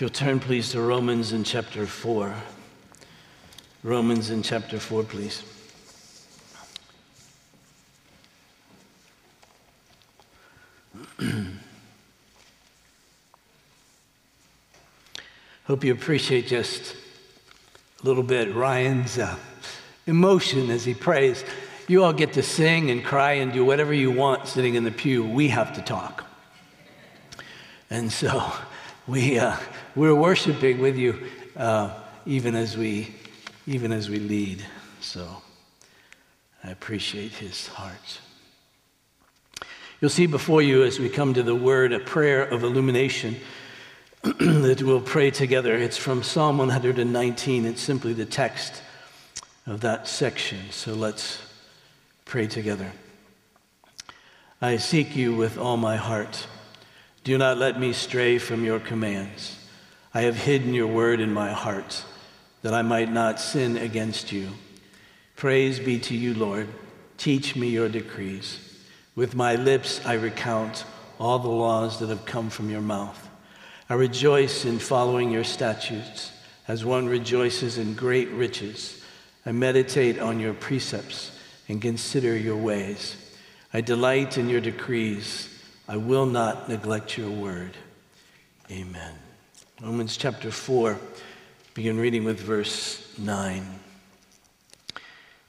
If you'll turn, please, to Romans in chapter 4. Romans in chapter 4, please. Hope you appreciate just a little bit Ryan's uh, emotion as he prays. You all get to sing and cry and do whatever you want sitting in the pew. We have to talk. And so we, uh, we're worshiping with you uh, even, as we, even as we lead. So I appreciate his heart. You'll see before you as we come to the word a prayer of illumination that we'll pray together. It's from Psalm 119. It's simply the text of that section. So let's pray together. I seek you with all my heart. Do not let me stray from your commands. I have hidden your word in my heart that I might not sin against you. Praise be to you, Lord. Teach me your decrees. With my lips I recount all the laws that have come from your mouth. I rejoice in following your statutes as one rejoices in great riches. I meditate on your precepts and consider your ways. I delight in your decrees. I will not neglect your word. Amen. Romans chapter 4, begin reading with verse 9.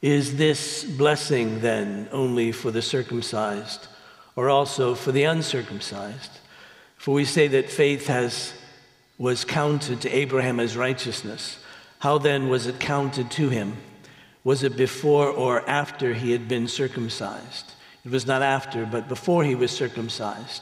Is this blessing then only for the circumcised or also for the uncircumcised? For we say that faith has, was counted to Abraham as righteousness. How then was it counted to him? Was it before or after he had been circumcised? It was not after, but before he was circumcised.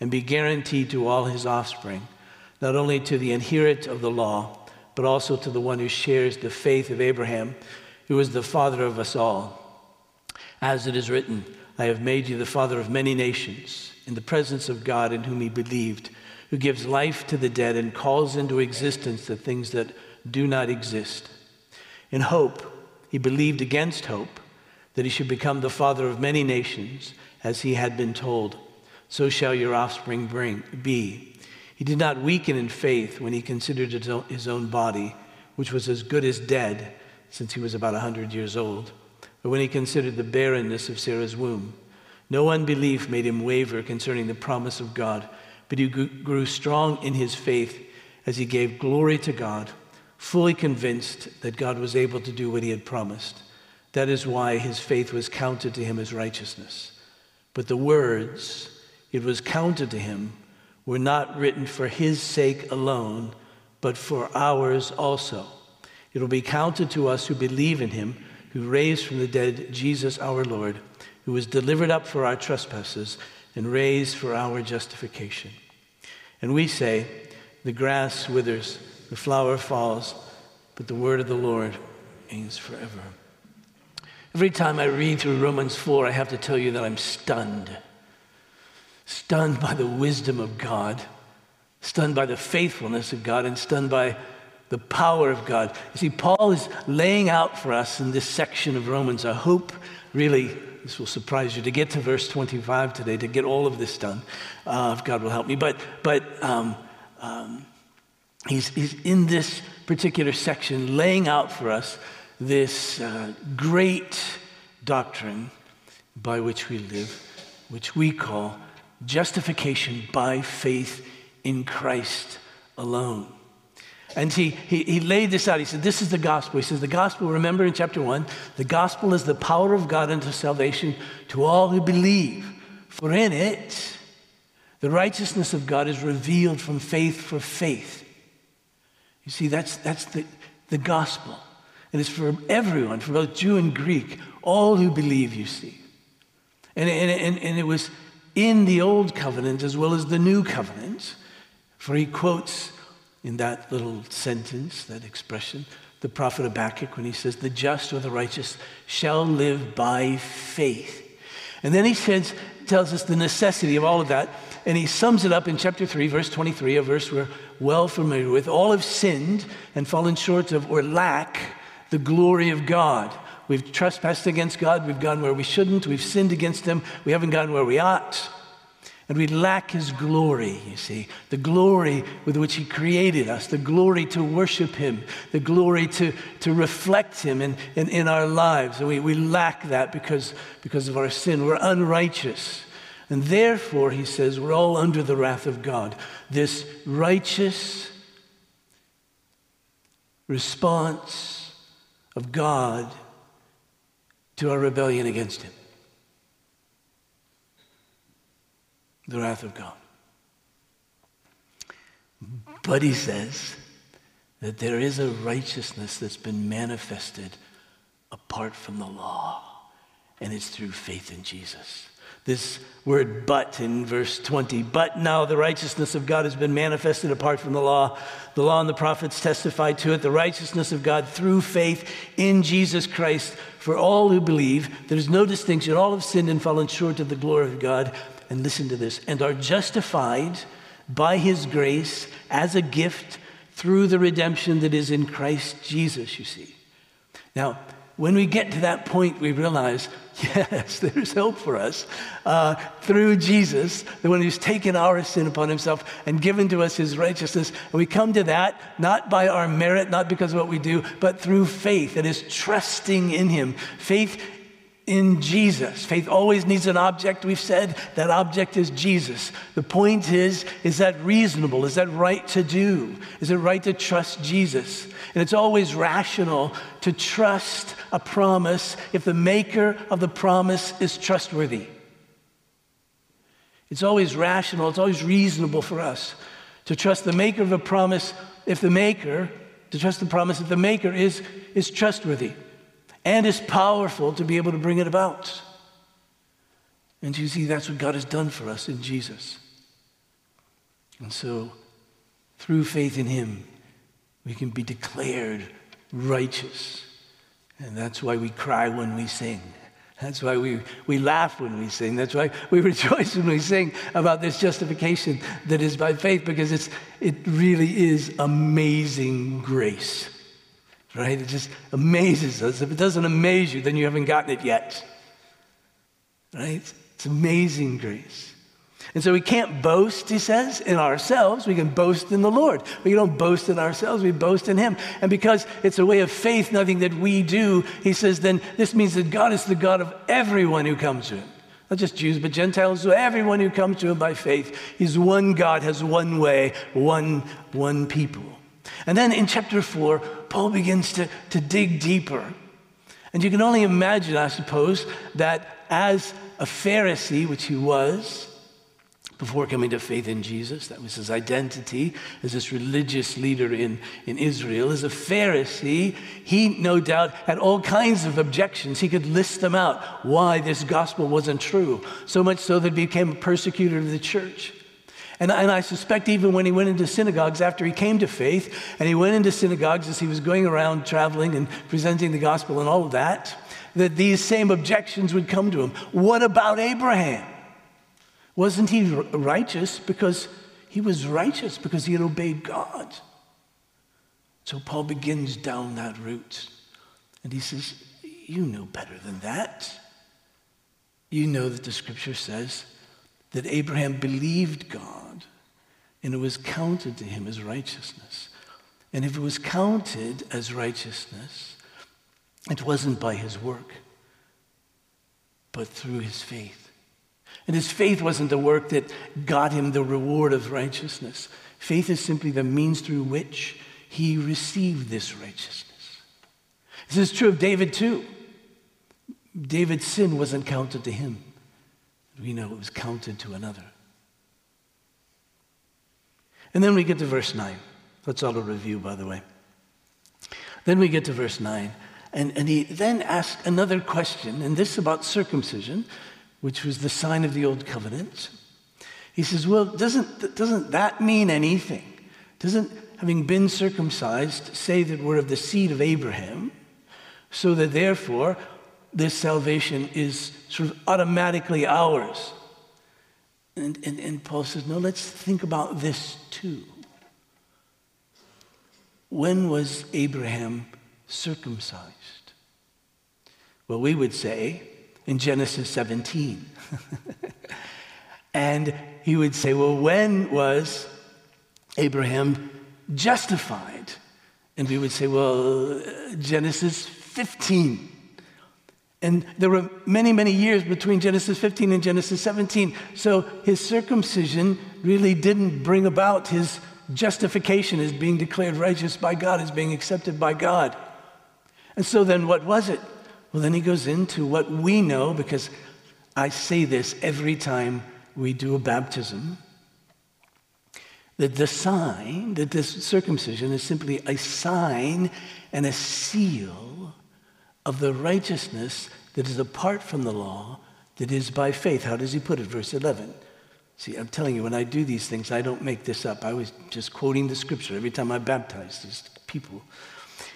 and be guaranteed to all his offspring, not only to the inherent of the law, but also to the one who shares the faith of Abraham, who is the father of us all. As it is written, I have made you the father of many nations, in the presence of God in whom he believed, who gives life to the dead and calls into existence the things that do not exist in hope, he believed against hope that he should become the father of many nations, as he had been told. So shall your offspring bring, be. He did not weaken in faith when he considered his own body, which was as good as dead, since he was about a 100 years old, or when he considered the barrenness of Sarah's womb. No unbelief made him waver concerning the promise of God, but he grew strong in his faith as he gave glory to God fully convinced that God was able to do what he had promised. That is why his faith was counted to him as righteousness. But the words, it was counted to him, were not written for his sake alone, but for ours also. It will be counted to us who believe in him, who raised from the dead Jesus our Lord, who was delivered up for our trespasses and raised for our justification. And we say, the grass withers the flower falls, but the word of the Lord remains forever. Every time I read through Romans 4, I have to tell you that I'm stunned. Stunned by the wisdom of God, stunned by the faithfulness of God, and stunned by the power of God. You see, Paul is laying out for us in this section of Romans. I hope, really, this will surprise you to get to verse 25 today, to get all of this done, uh, if God will help me. But, but um, um, he's, he's in this particular section laying out for us this uh, great doctrine by which we live, which we call justification by faith in Christ alone. And he, he, he laid this out. He said, This is the gospel. He says, The gospel, remember in chapter one, the gospel is the power of God unto salvation to all who believe. For in it, the righteousness of God is revealed from faith for faith. You see, that's, that's the, the gospel. And it's for everyone, for both Jew and Greek, all who believe, you see. And, and, and, and it was in the old covenant as well as the new covenant, for he quotes in that little sentence, that expression, the prophet Habakkuk when he says, The just or the righteous shall live by faith. And then he says, tells us the necessity of all of that. And he sums it up in chapter 3, verse 23, a verse we're well familiar with. All have sinned and fallen short of or lack the glory of God. We've trespassed against God. We've gone where we shouldn't. We've sinned against Him. We haven't gone where we ought. And we lack His glory, you see, the glory with which He created us, the glory to worship Him, the glory to, to reflect Him in, in, in our lives. And we, we lack that because, because of our sin. We're unrighteous. And therefore, He says, we're all under the wrath of God. This righteous response of God to our rebellion against Him. The wrath of God. But He says that there is a righteousness that's been manifested apart from the law, and it's through faith in Jesus this word but in verse 20. But now the righteousness of God has been manifested apart from the law. The law and the prophets testify to it. The righteousness of God through faith in Jesus Christ for all who believe. There's no distinction. All have sinned and fallen short of the glory of God. And listen to this and are justified by his grace as a gift through the redemption that is in Christ Jesus, you see. Now, when we get to that point, we realize, yes, there's hope for us uh, through Jesus, the one who's taken our sin upon himself and given to us his righteousness. And we come to that not by our merit, not because of what we do, but through faith. It is trusting in him. Faith in Jesus. Faith always needs an object. We've said that object is Jesus. The point is, is that reasonable? Is that right to do? Is it right to trust Jesus? And it's always rational to trust a promise if the maker of the promise is trustworthy. It's always rational, it's always reasonable for us to trust the maker of a promise if the maker, to trust the promise if the maker is, is trustworthy and is powerful to be able to bring it about. And you see, that's what God has done for us in Jesus. And so, through faith in Him, we can be declared righteous. And that's why we cry when we sing. That's why we, we laugh when we sing. That's why we rejoice when we sing about this justification that is by faith, because it's, it really is amazing grace right? It just amazes us. If it doesn't amaze you, then you haven't gotten it yet, right? It's amazing grace. And so we can't boast, he says, in ourselves. We can boast in the Lord. We don't boast in ourselves, we boast in him. And because it's a way of faith, nothing that we do, he says, then this means that God is the God of everyone who comes to him. Not just Jews, but Gentiles, so everyone who comes to him by faith. He's one God, has one way, one, one people. And then in chapter 4, Paul begins to, to dig deeper. And you can only imagine, I suppose, that as a Pharisee, which he was before coming to faith in Jesus, that was his identity as this religious leader in, in Israel. As a Pharisee, he no doubt had all kinds of objections. He could list them out why this gospel wasn't true, so much so that he became a persecutor of the church. And, and I suspect even when he went into synagogues after he came to faith, and he went into synagogues as he was going around traveling and presenting the gospel and all of that, that these same objections would come to him. What about Abraham? Wasn't he righteous because he was righteous because he had obeyed God? So Paul begins down that route. And he says, You know better than that. You know that the scripture says that Abraham believed God and it was counted to him as righteousness. And if it was counted as righteousness, it wasn't by his work, but through his faith. And his faith wasn't the work that got him the reward of righteousness. Faith is simply the means through which he received this righteousness. This is true of David too. David's sin wasn't counted to him. We know it was counted to another. And then we get to verse 9. That's all a review, by the way. Then we get to verse 9. And, and he then asks another question, and this about circumcision, which was the sign of the old covenant. He says, Well, doesn't, doesn't that mean anything? Doesn't having been circumcised say that we're of the seed of Abraham, so that therefore this salvation is sort of automatically ours? And, and, and Paul says, No, let's think about this too. When was Abraham circumcised? Well, we would say in Genesis 17. and he would say, Well, when was Abraham justified? And we would say, Well, uh, Genesis 15. And there were many, many years between Genesis 15 and Genesis 17. So his circumcision really didn't bring about his justification as being declared righteous by God, as being accepted by God. And so then what was it? Well, then he goes into what we know because I say this every time we do a baptism that the sign, that this circumcision is simply a sign and a seal of the righteousness that is apart from the law, that is by faith. How does he put it? Verse 11. See, I'm telling you, when I do these things, I don't make this up. I was just quoting the scripture every time I baptize these people.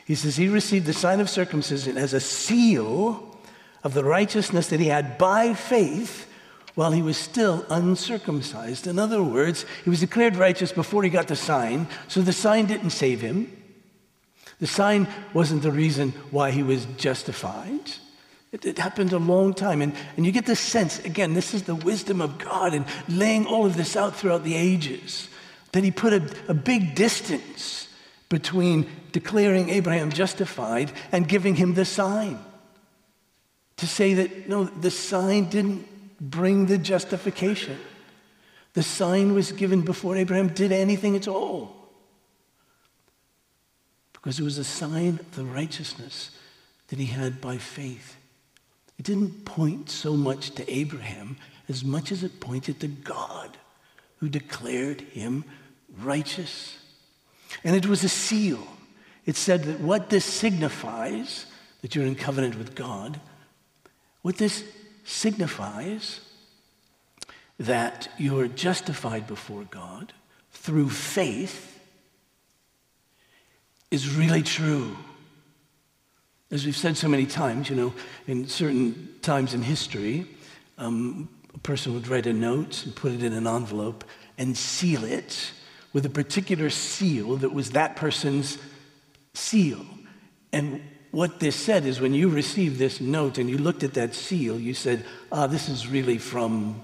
He says, He received the sign of circumcision as a seal of the righteousness that he had by faith while he was still uncircumcised. In other words, he was declared righteous before he got the sign, so the sign didn't save him. The sign wasn't the reason why he was justified. It, it, happened a long time. And, and you get this sense, again, this is the wisdom of God in laying all of this out throughout the ages, that he put a, a big distance between declaring Abraham justified and giving him the sign. To say that, no, the sign didn't bring the justification. The sign was given before Abraham did anything at all. Because it was a sign of the righteousness that he had by faith. It didn't point so much to Abraham as much as it pointed to God, who declared him righteous. And it was a seal. It said that what this signifies, that you're in covenant with God, what this signifies that you're justified before God through faith is really true. As we've said so many times, you know, in certain times in history, um, a person would write a note and put it in an envelope and seal it with a particular seal that was that person's seal. And what this said is when you received this note and you looked at that seal, you said, ah, this is really from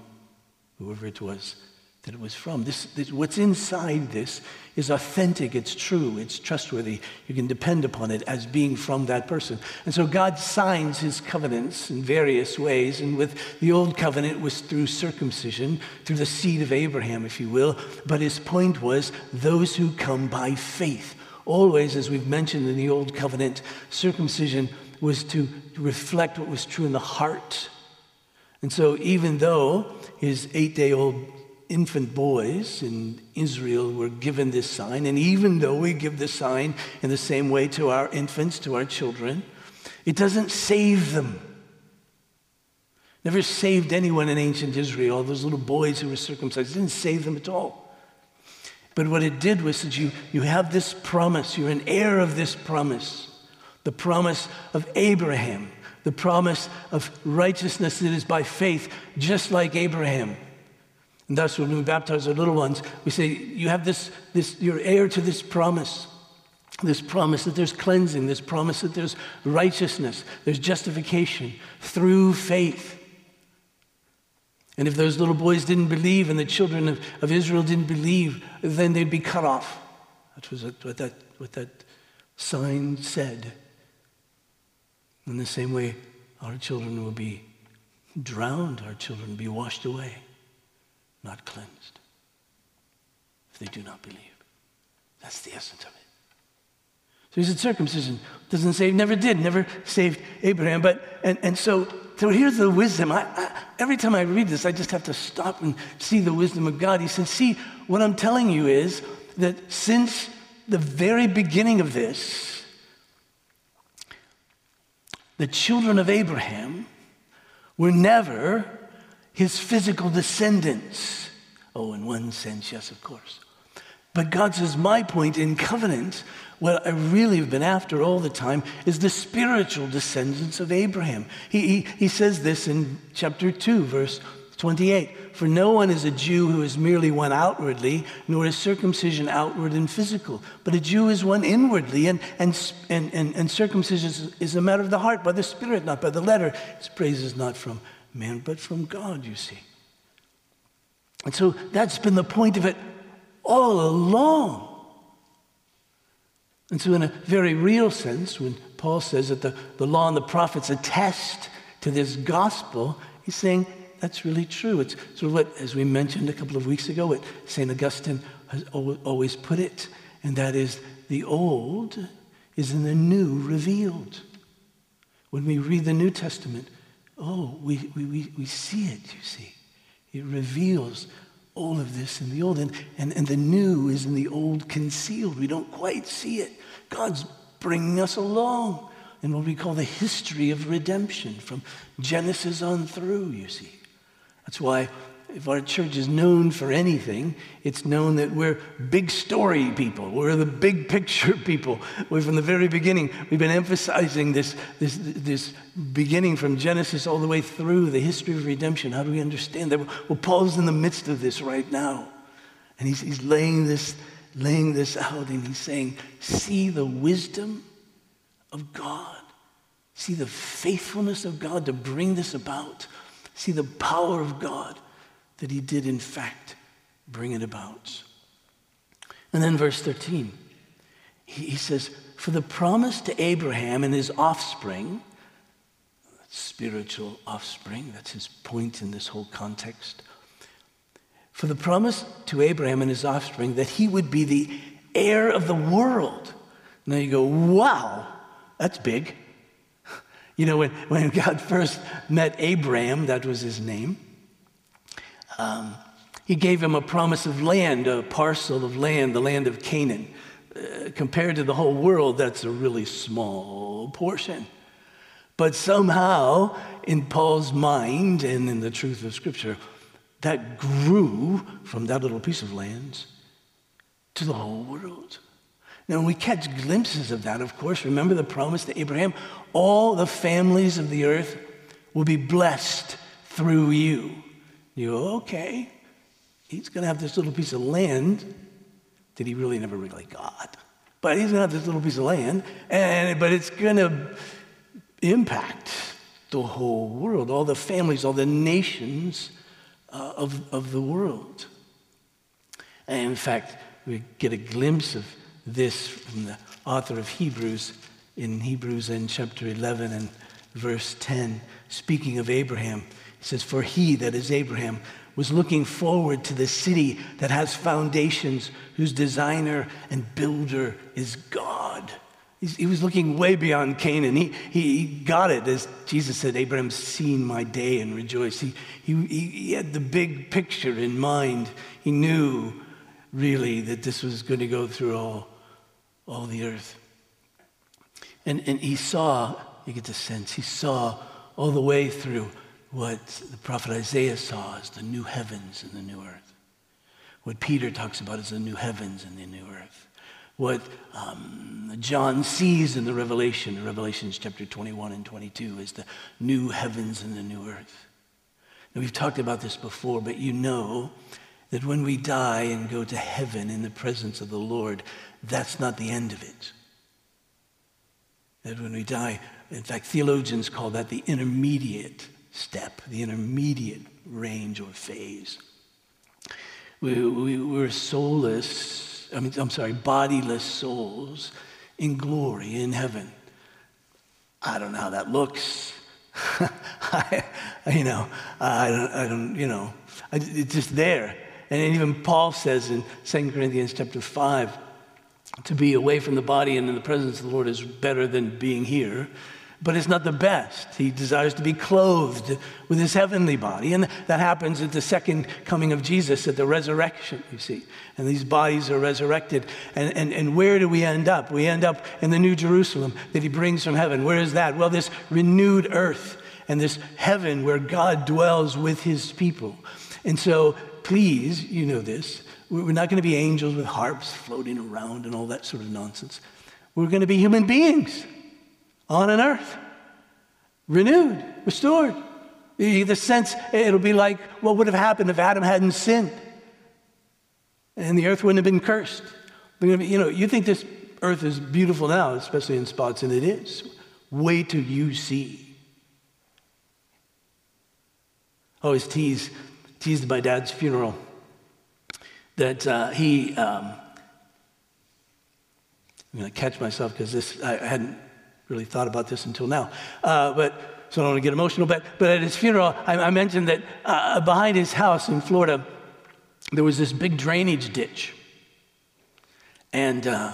whoever it was that it was from. This, this, what's inside this is authentic, it's true, it's trustworthy. You can depend upon it as being from that person. And so God signs his covenants in various ways. And with the old covenant was through circumcision, through the seed of Abraham, if you will. But his point was those who come by faith. Always, as we've mentioned in the old covenant, circumcision was to reflect what was true in the heart. And so, even though his eight day old infant boys in Israel were given this sign. And even though we give the sign in the same way to our infants, to our children, it doesn't save them. Never saved anyone in ancient Israel. Those little boys who were circumcised didn't save them at all. But what it did was that you, you have this promise, you're an heir of this promise, the promise of Abraham, the promise of righteousness that is by faith, just like Abraham. And thus, when we baptize our little ones, we say, You have this, this you're heir to this promise. This promise that there's cleansing, this promise that there's righteousness, there's justification through faith. And if those little boys didn't believe and the children of, of Israel didn't believe, then they'd be cut off. That was what that, what that sign said. In the same way, our children will be drowned, our children will be washed away not cleansed if they do not believe. That's the essence of it. So he said, circumcision doesn't save, never did, never saved Abraham. But, and, and so, so here's the wisdom. I, I, every time I read this, I just have to stop and see the wisdom of God. He said, see, what I'm telling you is that since the very beginning of this, the children of Abraham were never his physical descendants. Oh, in one sense, yes, of course. But God says, my point in covenant, what I really have been after all the time, is the spiritual descendants of Abraham. He, he, he says this in chapter 2, verse 28 For no one is a Jew who is merely one outwardly, nor is circumcision outward and physical, but a Jew is one inwardly, and, and, and, and, and circumcision is, is a matter of the heart, by the Spirit, not by the letter. His praise is not from man, but from God, you see. And so that's been the point of it all along. And so, in a very real sense, when Paul says that the, the law and the prophets attest to this gospel, he's saying that's really true. It's sort of what, as we mentioned a couple of weeks ago, what St. Augustine has always put it, and that is the old is in the new revealed. When we read the New Testament, oh, we, we, we see it, you see. It reveals all of this in the old, and, and, and the new is in the old concealed. We don't quite see it. God's bringing us along in what we call the history of redemption from Genesis on through, you see. That's why if our church is known for anything, it's known that we're big story people. We're the big picture people. We're from the very beginning. We've been emphasizing this, this, this beginning from Genesis all the way through the history of redemption. How do we understand that? Well, Paul's in the midst of this right now. And he's, he's laying, this, laying this out and he's saying, See the wisdom of God. See the faithfulness of God to bring this about. See the power of God that he did, in fact, bring it about. And then, verse 13, he, says, For the promise to Abraham and his offspring, spiritual offspring, that's his point in this whole context. For the promise to Abraham and his offspring that he would be the heir of the world. Now you go, wow, that's big. You know, when, when God first met Abraham, that was his name, um, he gave him a promise of land, a parcel of land, the land of Canaan. Uh, compared to the whole world, that's a really small portion. But somehow, in Paul's mind and in the truth of Scripture, that grew from that little piece of land to the whole world. Now, we catch glimpses of that, of course, remember the promise to Abraham all the families of the earth will be blessed through you. You go, okay, he's going to have this little piece of land that he really never really got. But he's going to have this little piece of land, and, but it's going to impact the whole world, all the families, all the nations uh, of, of the world. And in fact, we get a glimpse of this from the author of Hebrews in Hebrews in chapter 11 and verse 10, speaking of Abraham. He says, For he, that is Abraham, was looking forward to the city that has foundations, whose designer and builder is God. He was looking way beyond Canaan. He, he, got it, as Jesus said, Abraham's seen my day and rejoiced. He, he, he had the big picture in mind. He knew really that this was going to go through all, all the earth. And, and he saw, you get the sense, he saw all the way through what the prophet Isaiah saw as the new heavens and the new earth. What Peter talks about is the new heavens and the new earth. What um, John sees in the Revelation, Revelations chapter 21 and 22, is the new heavens and the new earth. Now, we've talked about this before, but you know that when we die and go to heaven in the presence of the Lord, that's not the end of it. That when we die, in fact, theologians call that the intermediate step, the intermediate range or phase. We, we, we're soulless, I mean, I'm sorry, bodiless souls in glory in heaven. I don't know how that looks. I, you know, I don't, I don't you know, I, it's just there. And even Paul says in 2 Corinthians chapter 5, to be away from the body and in the presence of the Lord is better than being here but it's not the best. He desires to be clothed with his heavenly body. And that happens at the second coming of Jesus, at the resurrection, you see. And these bodies are resurrected. And, and, and where do we end up? We end up in the New Jerusalem that he brings from heaven. Where is that? Well, this renewed earth and this heaven where God dwells with his people. And so, please, you know this, we're not going to be angels with harps floating around and all that sort of nonsense. We're going to be human beings on an earth, renewed, restored. The sense it'll be like what would have happened if Adam hadn't sinned and the earth wouldn't have been cursed. You know, you think this earth is beautiful now, especially in spots, and it is. Wait till you see. I always tease, teased my dad's funeral that uh, he, um, I'm going to catch myself because this, I hadn't really thought about this until now. Uh, but so I don't want to get emotional. But, but at his funeral, I, I mentioned that uh, behind his house in Florida, there was this big drainage ditch. And uh,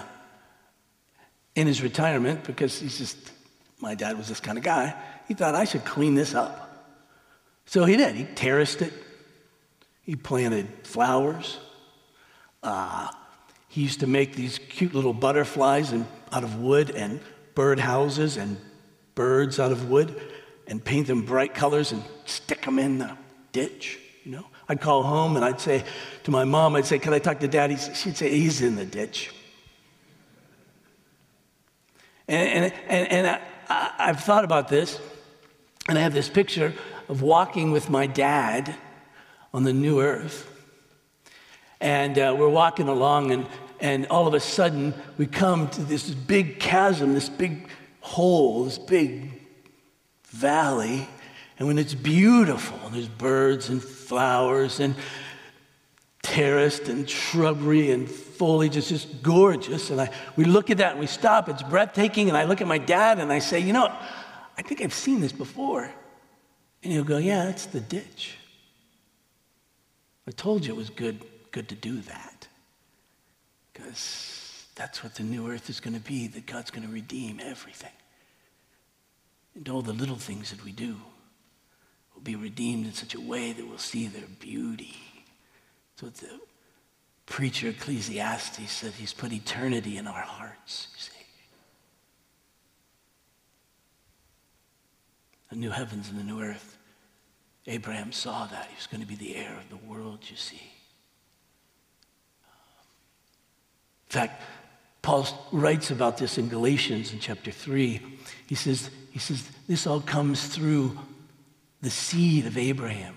in his retirement, because he's just, my dad was this kind of guy, he thought I should clean this up. So he did. He terraced it, he planted flowers. Uh, he used to make these cute little butterflies and, out of wood and bird houses and birds out of wood and paint them bright colors and stick them in the ditch, you know. I'd call home and I'd say to my mom, I'd say, Can I talk to daddy? She'd say, He's in the ditch. And, and, and, and I, I've thought about this, and I have this picture of walking with my dad on the new earth. And uh, we're walking along, and and all of a sudden we come to this big chasm, this big hole, this big valley. And when it's beautiful, and there's birds and flowers and terraced and shrubbery and foliage. It's just gorgeous. And I, we look at that and we stop. It's breathtaking. And I look at my dad and I say, You know, I think I've seen this before. And he'll go, Yeah, it's the ditch. I told you it was good, good to do that. Because that's what the new earth is going to be, that God's going to redeem everything. And all the little things that we do will be redeemed in such a way that we'll see their beauty. So the preacher Ecclesiastes said he's put eternity in our hearts, you see. The new heavens and the new earth. Abraham saw that. He was going to be the heir of the world, you see. In fact, Paul writes about this in Galatians in chapter 3. He says, he says, this all comes through the seed of Abraham.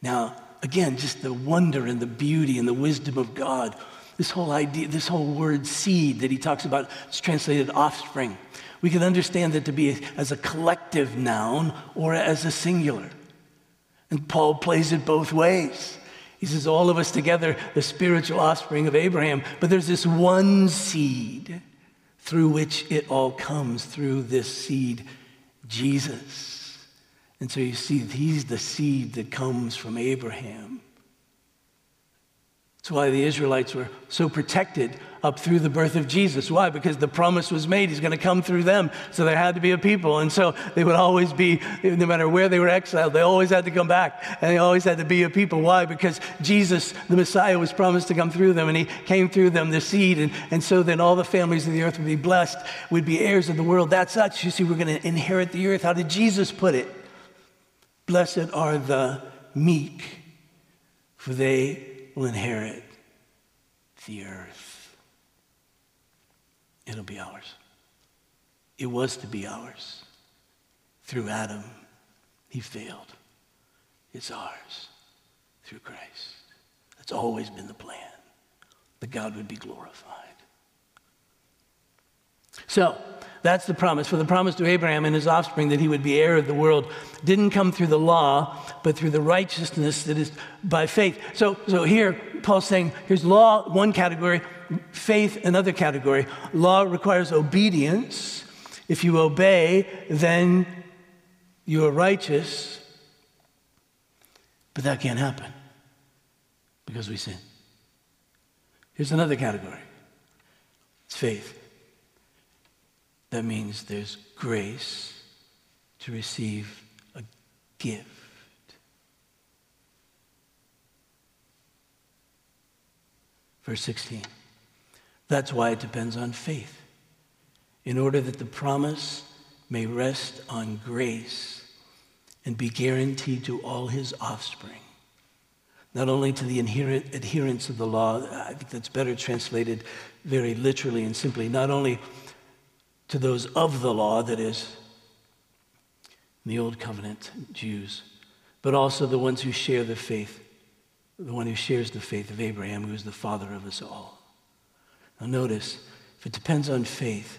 Now, again, just the wonder and the beauty and the wisdom of God. This whole idea, this whole word seed that he talks about, it's translated offspring. We can understand that to be as a collective noun or as a singular. And Paul plays it both ways. He says, all of us together, the spiritual offspring of Abraham, but there's this one seed through which it all comes, through this seed, Jesus. And so you see, he's the seed that comes from Abraham. That's why the Israelites were so protected up through the birth of Jesus. Why? Because the promise was made, he's going to come through them. So there had to be a people. And so they would always be, no matter where they were exiled, they always had to come back. And they always had to be a people. Why? Because Jesus, the Messiah, was promised to come through them. And he came through them, the seed. And, and so then all the families of the earth would be blessed, would be heirs of the world. That's us. You see, we're going to inherit the earth. How did Jesus put it? Blessed are the meek, for they will inherit the earth. It'll be ours. It was to be ours. Through Adam, he failed. It's ours through Christ. That's always been the plan, that God would be glorified. So, that's the promise. For the promise to Abraham and his offspring that he would be heir of the world didn't come through the law, but through the righteousness that is by faith. So, so here, Paul's saying here's law, one category, faith, another category. Law requires obedience. If you obey, then you are righteous. But that can't happen because we sin. Here's another category It's faith. That means there's grace to receive a gift. Verse 16. That's why it depends on faith. In order that the promise may rest on grace and be guaranteed to all his offspring. Not only to the inherent adherents of the law, I think that's better translated very literally and simply, not only to those of the law, that is, the Old Covenant Jews, but also the ones who share the faith, the one who shares the faith of Abraham, who is the father of us all. Now, notice, if it depends on faith,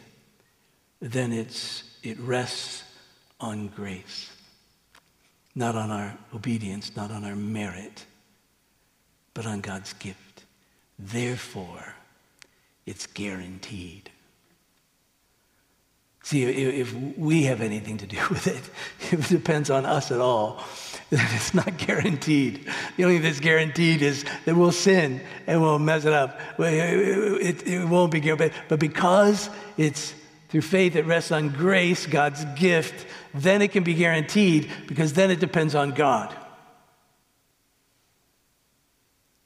then it's, it rests on grace, not on our obedience, not on our merit, but on God's gift. Therefore, it's guaranteed. See, if we have anything to do with it, if it depends on us at all, then it's not guaranteed. The only thing that's guaranteed is that we'll sin and we'll mess it up. It, it won't be guaranteed. But because it's through faith, that rests on grace, God's gift, then it can be guaranteed because then it depends on God.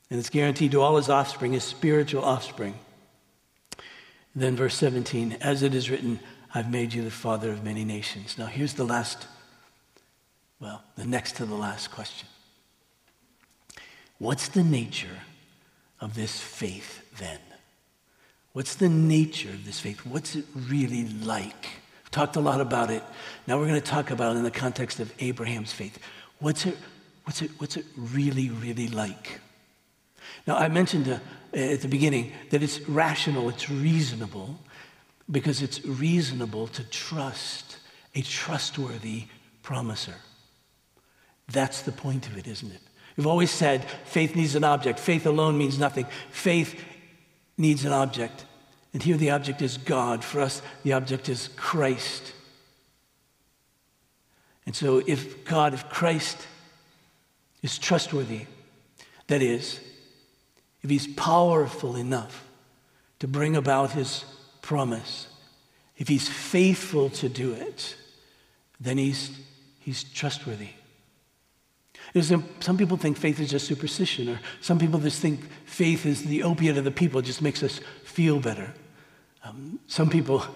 And it's guaranteed to all his offspring, his spiritual offspring. Then, verse 17, as it is written, I've made you the father of many nations. Now, here's the last, well, the next to the last question. What's the nature of this faith then? What's the nature of this faith? What's it really like? We've talked a lot about it. Now we're going to talk about it in the context of Abraham's faith. What's it, what's it, what's it really, really like? Now, I mentioned uh, at the beginning that it's rational, it's reasonable, because it's reasonable to trust a trustworthy promiser. That's the point of it, isn't it? We've always said faith needs an object. Faith alone means nothing. Faith needs an object. And here the object is God. For us, the object is Christ. And so if God, if Christ is trustworthy, that is, if he's powerful enough to bring about his promise, if he's faithful to do it, then he's, he's trustworthy. Some, some people think faith is just superstition, or some people just think faith is the opiate of the people, it just makes us feel better. Um, some people, uh,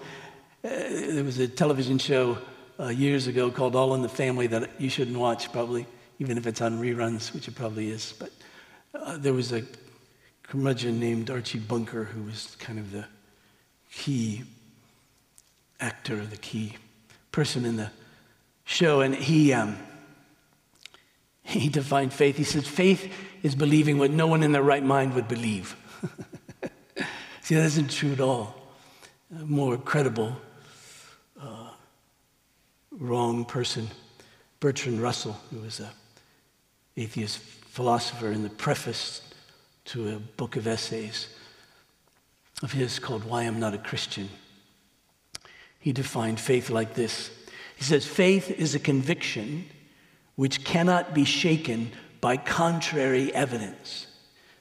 there was a television show uh, years ago called All in the Family that you shouldn't watch, probably, even if it's on reruns, which it probably is. But uh, there was a curmudgeon named Archie Bunker who was kind of the key actor, the key person in the show, and he. Um, he defined faith. He said, faith is believing what no one in their right mind would believe. See, that isn't true at all. A more credible, uh, wrong person, Bertrand Russell, who was an atheist philosopher in the preface to a book of essays of his called Why I'm Not a Christian. He defined faith like this He says, Faith is a conviction which cannot be shaken by contrary evidence.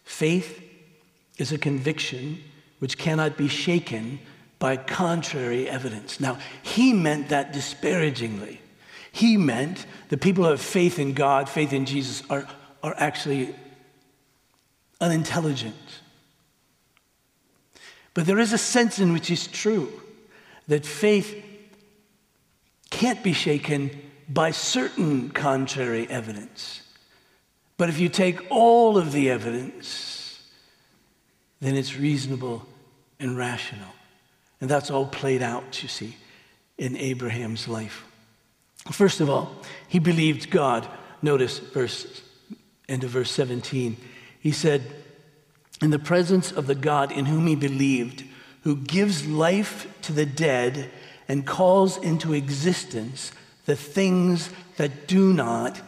Faith is a conviction which cannot be shaken by contrary evidence. Now, he meant that disparagingly. He meant the people who have faith in God, faith in Jesus, are, are actually unintelligent. But there is a sense in which it's true that faith can't be shaken by certain contrary evidence. But if you take all of the evidence, then it's reasonable and rational. And that's all played out, you see, in Abraham's life. First of all, he believed God. Notice verse end of verse 17. He said, In the presence of the God in whom he believed, who gives life to the dead and calls into existence the things that do not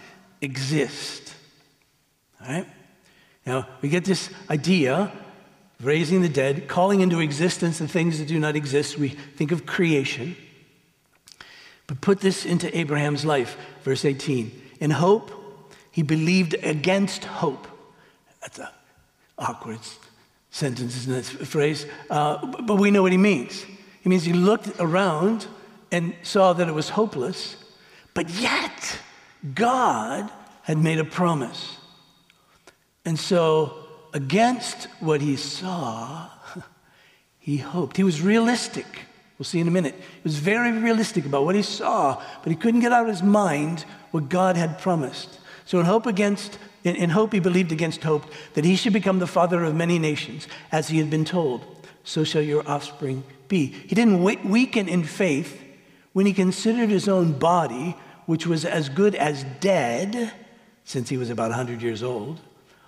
exist. All right? Now, we get this idea of raising the dead, calling into existence the things that do not exist. We think of creation. But put this into Abraham's life, verse 18. In hope, he believed against hope. That's an awkward sentence in this phrase, uh, but we know what he means. He means he looked around and saw that it was hopeless, but yet God had made a promise. And so, against what he saw, he hoped. He was realistic. We'll see in a minute. He was very realistic about what he saw, but he couldn't get out of his mind what God had promised. So, in hope against in, in hope, he believed against hope that he should become the father of many nations, as he had been told. So shall your offspring be. He didn't weaken in faith when he considered his own body, which was as good as dead, since he was about 100 years old,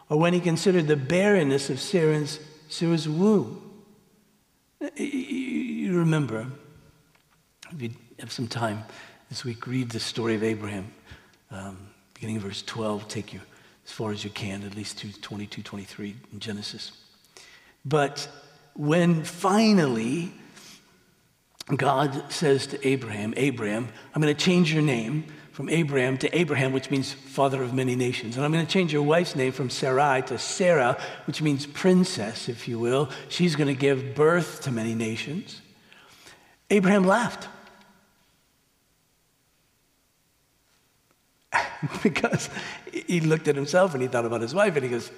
or when he considered the barrenness of Sarah's, Sarah's womb. You remember, if you have some time this week, read the story of Abraham, um, beginning of verse 12, take you as far as you can, at least to 22, 23 in Genesis. But when finally God says to Abraham, Abraham, I'm going to change your name from Abram to Abraham, which means father of many nations. And I'm going to change your wife's name from Sarai to Sarah, which means princess, if you will. She's going to give birth to many nations. Abraham laughed. because he looked at himself and he thought about his wife and he goes,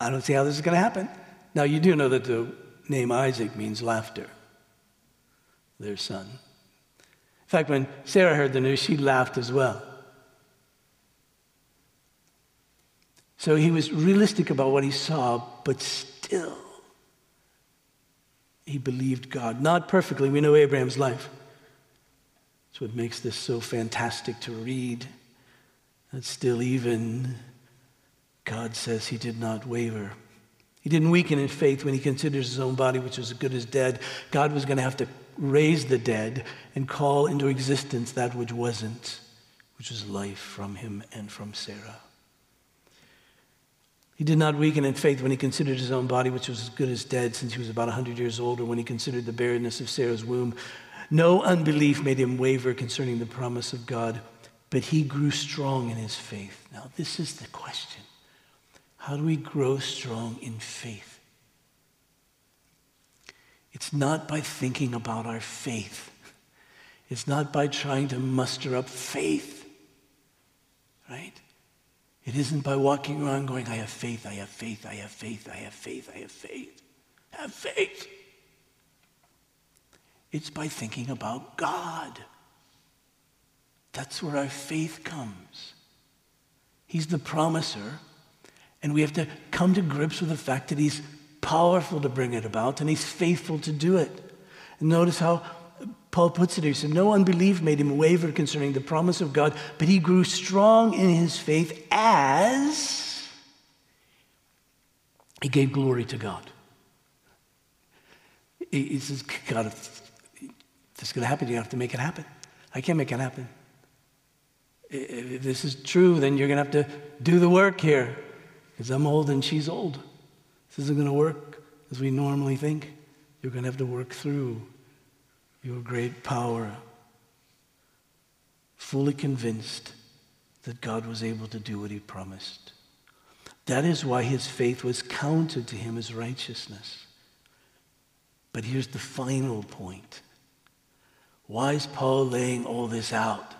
I don't see how this is going to happen. Now, you do know that the name Isaac means laughter, their son. In fact, when Sarah heard the news, she laughed as well. So he was realistic about what he saw, but still, he believed God. Not perfectly. We know Abraham's life. That's what makes this so fantastic to read. That still, even God says he did not waver. He didn't weaken in faith when he considers his own body, which was as good as dead. God was going to have to raise the dead and call into existence that which wasn't, which was life from him and from Sarah. He did not weaken in faith when he considered his own body, which was as good as dead since he was about 100 years old, or when he considered the barrenness of Sarah's womb. No unbelief made him waver concerning the promise of God but he grew strong in his faith. Now, this is the question How do we grow strong in faith? It's not by thinking about our faith, it's not by trying to muster up faith, right? It isn't by walking around going, I have faith, I have faith, I have faith, I have faith, I have faith. Have faith. It's by thinking about God. That's where our faith comes. He's the promiser, and we have to come to grips with the fact that He's powerful to bring it about, and He's faithful to do it. And notice how Paul puts it here. He said, No unbelief made him waver concerning the promise of God, but he grew strong in his faith as he gave glory to God. He says, God, if this is going to happen, you have to make it happen. I can't make it happen if this is true, then you're going to have to do the work here because I'm old and she's old. This isn't going to work as we normally think. You're going to have to work through your great power, fully convinced that God was able to do what he promised. That is why his faith was counted to him as righteousness. But here's the final point. Why is Paul laying all this out?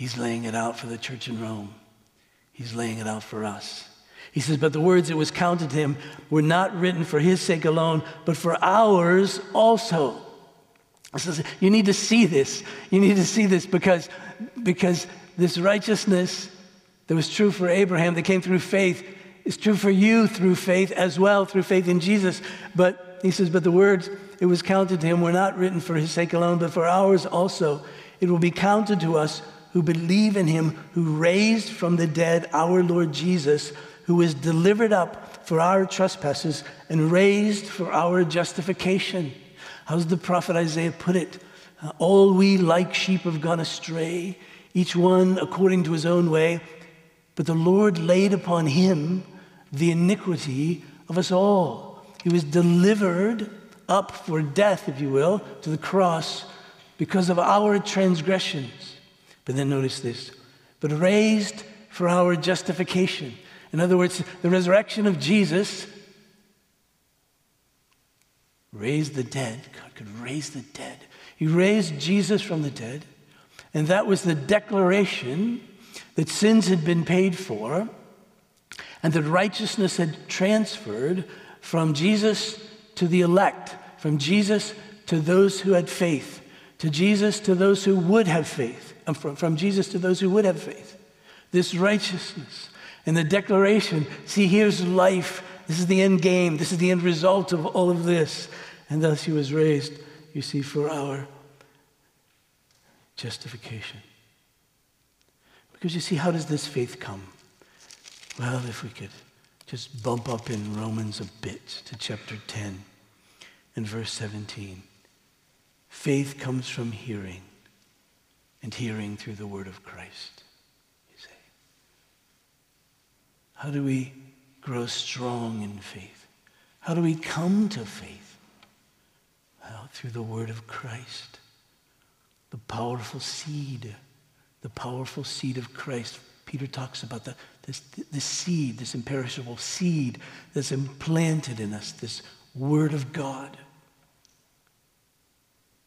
He's laying it out for the church in Rome. He's laying it out for us. He says, But the words that was counted to him were not written for his sake alone, but for ours also. He says, You need to see this. You need to see this because, because this righteousness that was true for Abraham, that came through faith, is true for you through faith as well, through faith in Jesus. But he says, But the words it was counted to him were not written for his sake alone, but for ours also. It will be counted to us who believe in him who raised from the dead our Lord Jesus, who was delivered up for our trespasses and raised for our justification. How's the prophet Isaiah put it? Uh, all we like sheep have gone astray, each one according to his own way. But the Lord laid upon him the iniquity of us all. He was delivered up for death, if you will, to the cross because of our transgressions. But then notice this but raised for our justification. In other words, the resurrection of Jesus raised the dead. God could raise the dead. He raised Jesus from the dead, and that was the declaration that sins had been paid for and that righteousness had transferred from Jesus to the elect, from Jesus to those who had faith, to Jesus to those who would have faith, from, from Jesus to those who would have faith. This righteousness and the declaration see, here's life. This is the end game. This is the end result of all of this. And thus he was raised, you see, for our justification. Because you see, how does this faith come? Well, if we could just bump up in Romans a bit to chapter 10 and verse 17. Faith comes from hearing, and hearing through the word of Christ. You say. How do we grow strong in faith? How do we come to faith? Well, through the word of Christ, the powerful seed the powerful seed of Christ. Peter talks about the, this, this seed, this imperishable seed that's implanted in us, this word of God.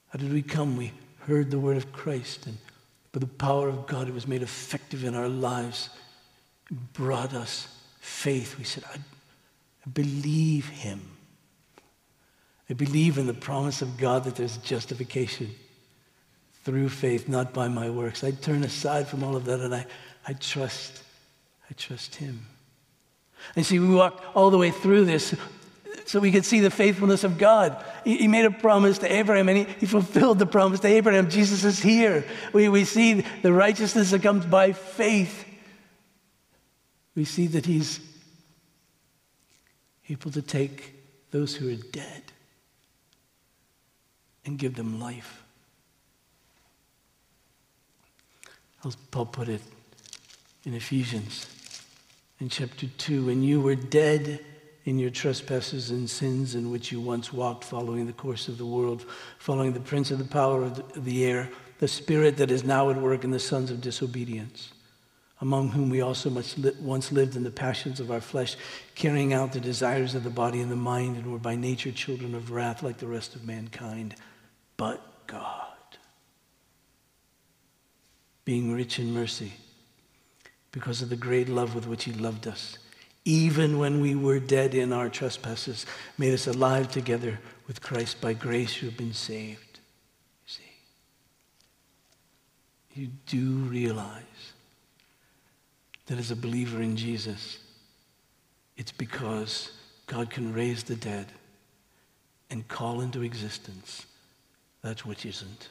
How did we come? We heard the word of Christ, and by the power of God, it was made effective in our lives. It brought us faith. We said, I, believe him. I believe in the promise of God that there's justification through faith, not by my works. I turn aside from all of that and I, I trust, I trust him. And see, we walk all the way through this so we could see the faithfulness of God. He, he made a promise to Abraham and he, he, fulfilled the promise to Abraham. Jesus is here. We, we see the righteousness that comes by faith. We see that he's able to take those who are dead and give them life. As Paul put it in Ephesians in chapter 2 when you were dead in your trespasses and sins in which you once walked, following the course of the world, following the prince of the power of the air, the spirit that is now at work in the sons of disobedience, among whom we also once lived in the passions of our flesh, carrying out the desires of the body and the mind, and were by nature children of wrath like the rest of mankind. But God being rich in mercy because of the great love with which he loved us. Even when we were dead in our trespasses, made us alive together with Christ. By grace you have been saved. You see, you do realize that as a believer in Jesus, it's because God can raise the dead and call into existence that which isn't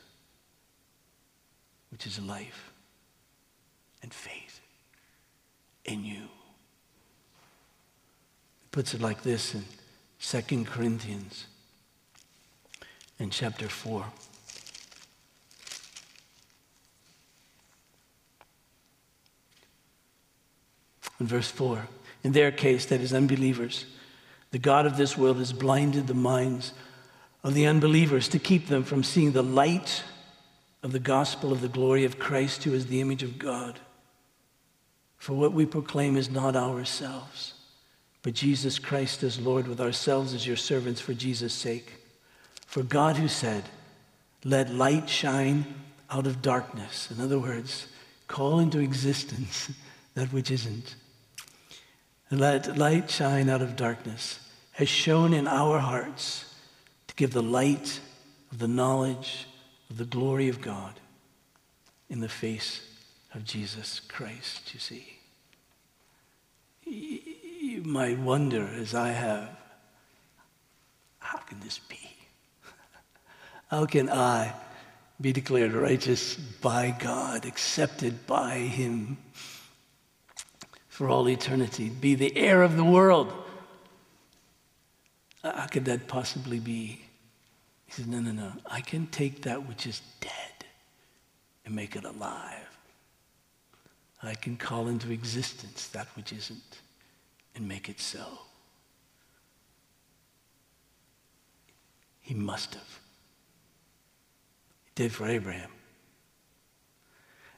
which is life and faith in you. Puts it like this in 2 Corinthians in chapter 4. In verse 4, in their case, that is unbelievers, the God of this world has blinded the minds of the unbelievers to keep them from seeing the light of the gospel of the glory of Christ, who is the image of God. For what we proclaim is not ourselves, but Jesus Christ as Lord, with ourselves as your servants for Jesus' sake. For God, who said, Let light shine out of darkness. In other words, call into existence that which isn't. Let light shine out of darkness, has shone in our hearts to give the light of the knowledge of the glory of God in the face of Jesus Christ, you see. You might wonder, as I have, how can this be? How can I be declared righteous by God, accepted by Him for all eternity, be the heir of the world? How could that possibly be? He says, No, no, no. I can take that which is dead and make it alive. I can call into existence that which isn't and make it so. He must have. He did for Abraham.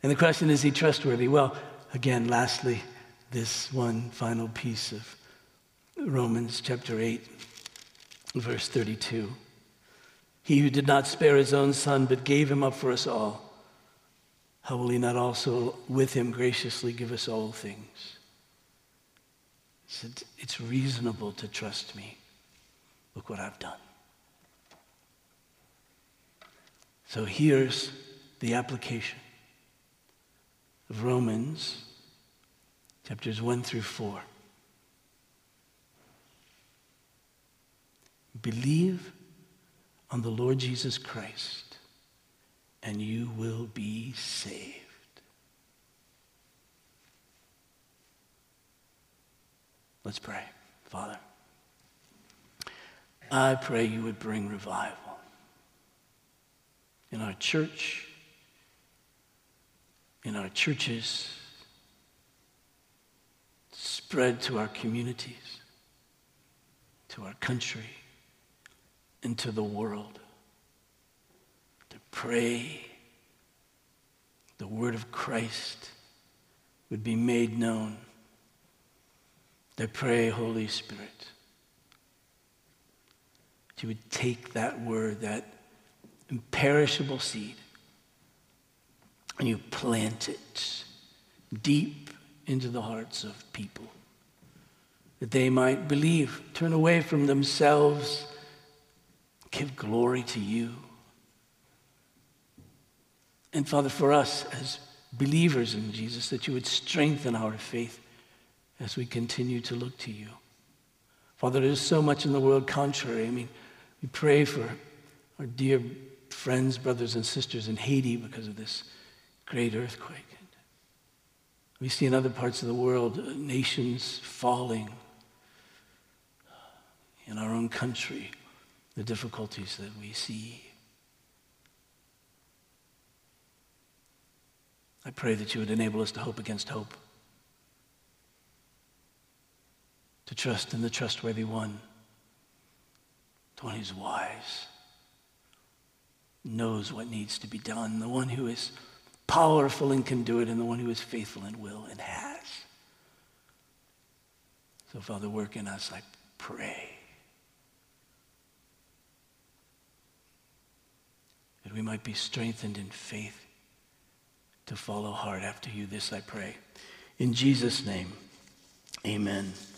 And the question is, he trustworthy? Well, again, lastly, this one final piece of Romans chapter 8 Verse 32 He who did not spare his own son, but gave him up for us all, how will he not also with him graciously give us all things? Said, It's reasonable to trust me. Look what I've done. So here's the application of Romans chapters 1 through 4. Believe on the Lord Jesus Christ, and you will be saved. Let's pray. Father, I pray you would bring revival in our church, in our churches, spread to our communities, to our country, and to the world. To pray the word of Christ would be made known. I pray, Holy Spirit, that you would take that word, that imperishable seed, and you plant it deep into the hearts of people that they might believe, turn away from themselves, give glory to you. And Father, for us as believers in Jesus, that you would strengthen our faith as we continue to look to you. Father, there's so much in the world contrary. I mean, we pray for our dear friends, brothers, and sisters in Haiti because of this great earthquake. We see in other parts of the world uh, nations falling. In our own country, the difficulties that we see. I pray that you would enable us to hope against hope, to trust in the trustworthy one, the one who's wise knows what needs to be done, the one who is powerful and can do it, and the one who is faithful and will and has. So, Father, work in us, I pray. That we might be strengthened in faith to follow hard after you. This I pray. In Jesus' name, amen.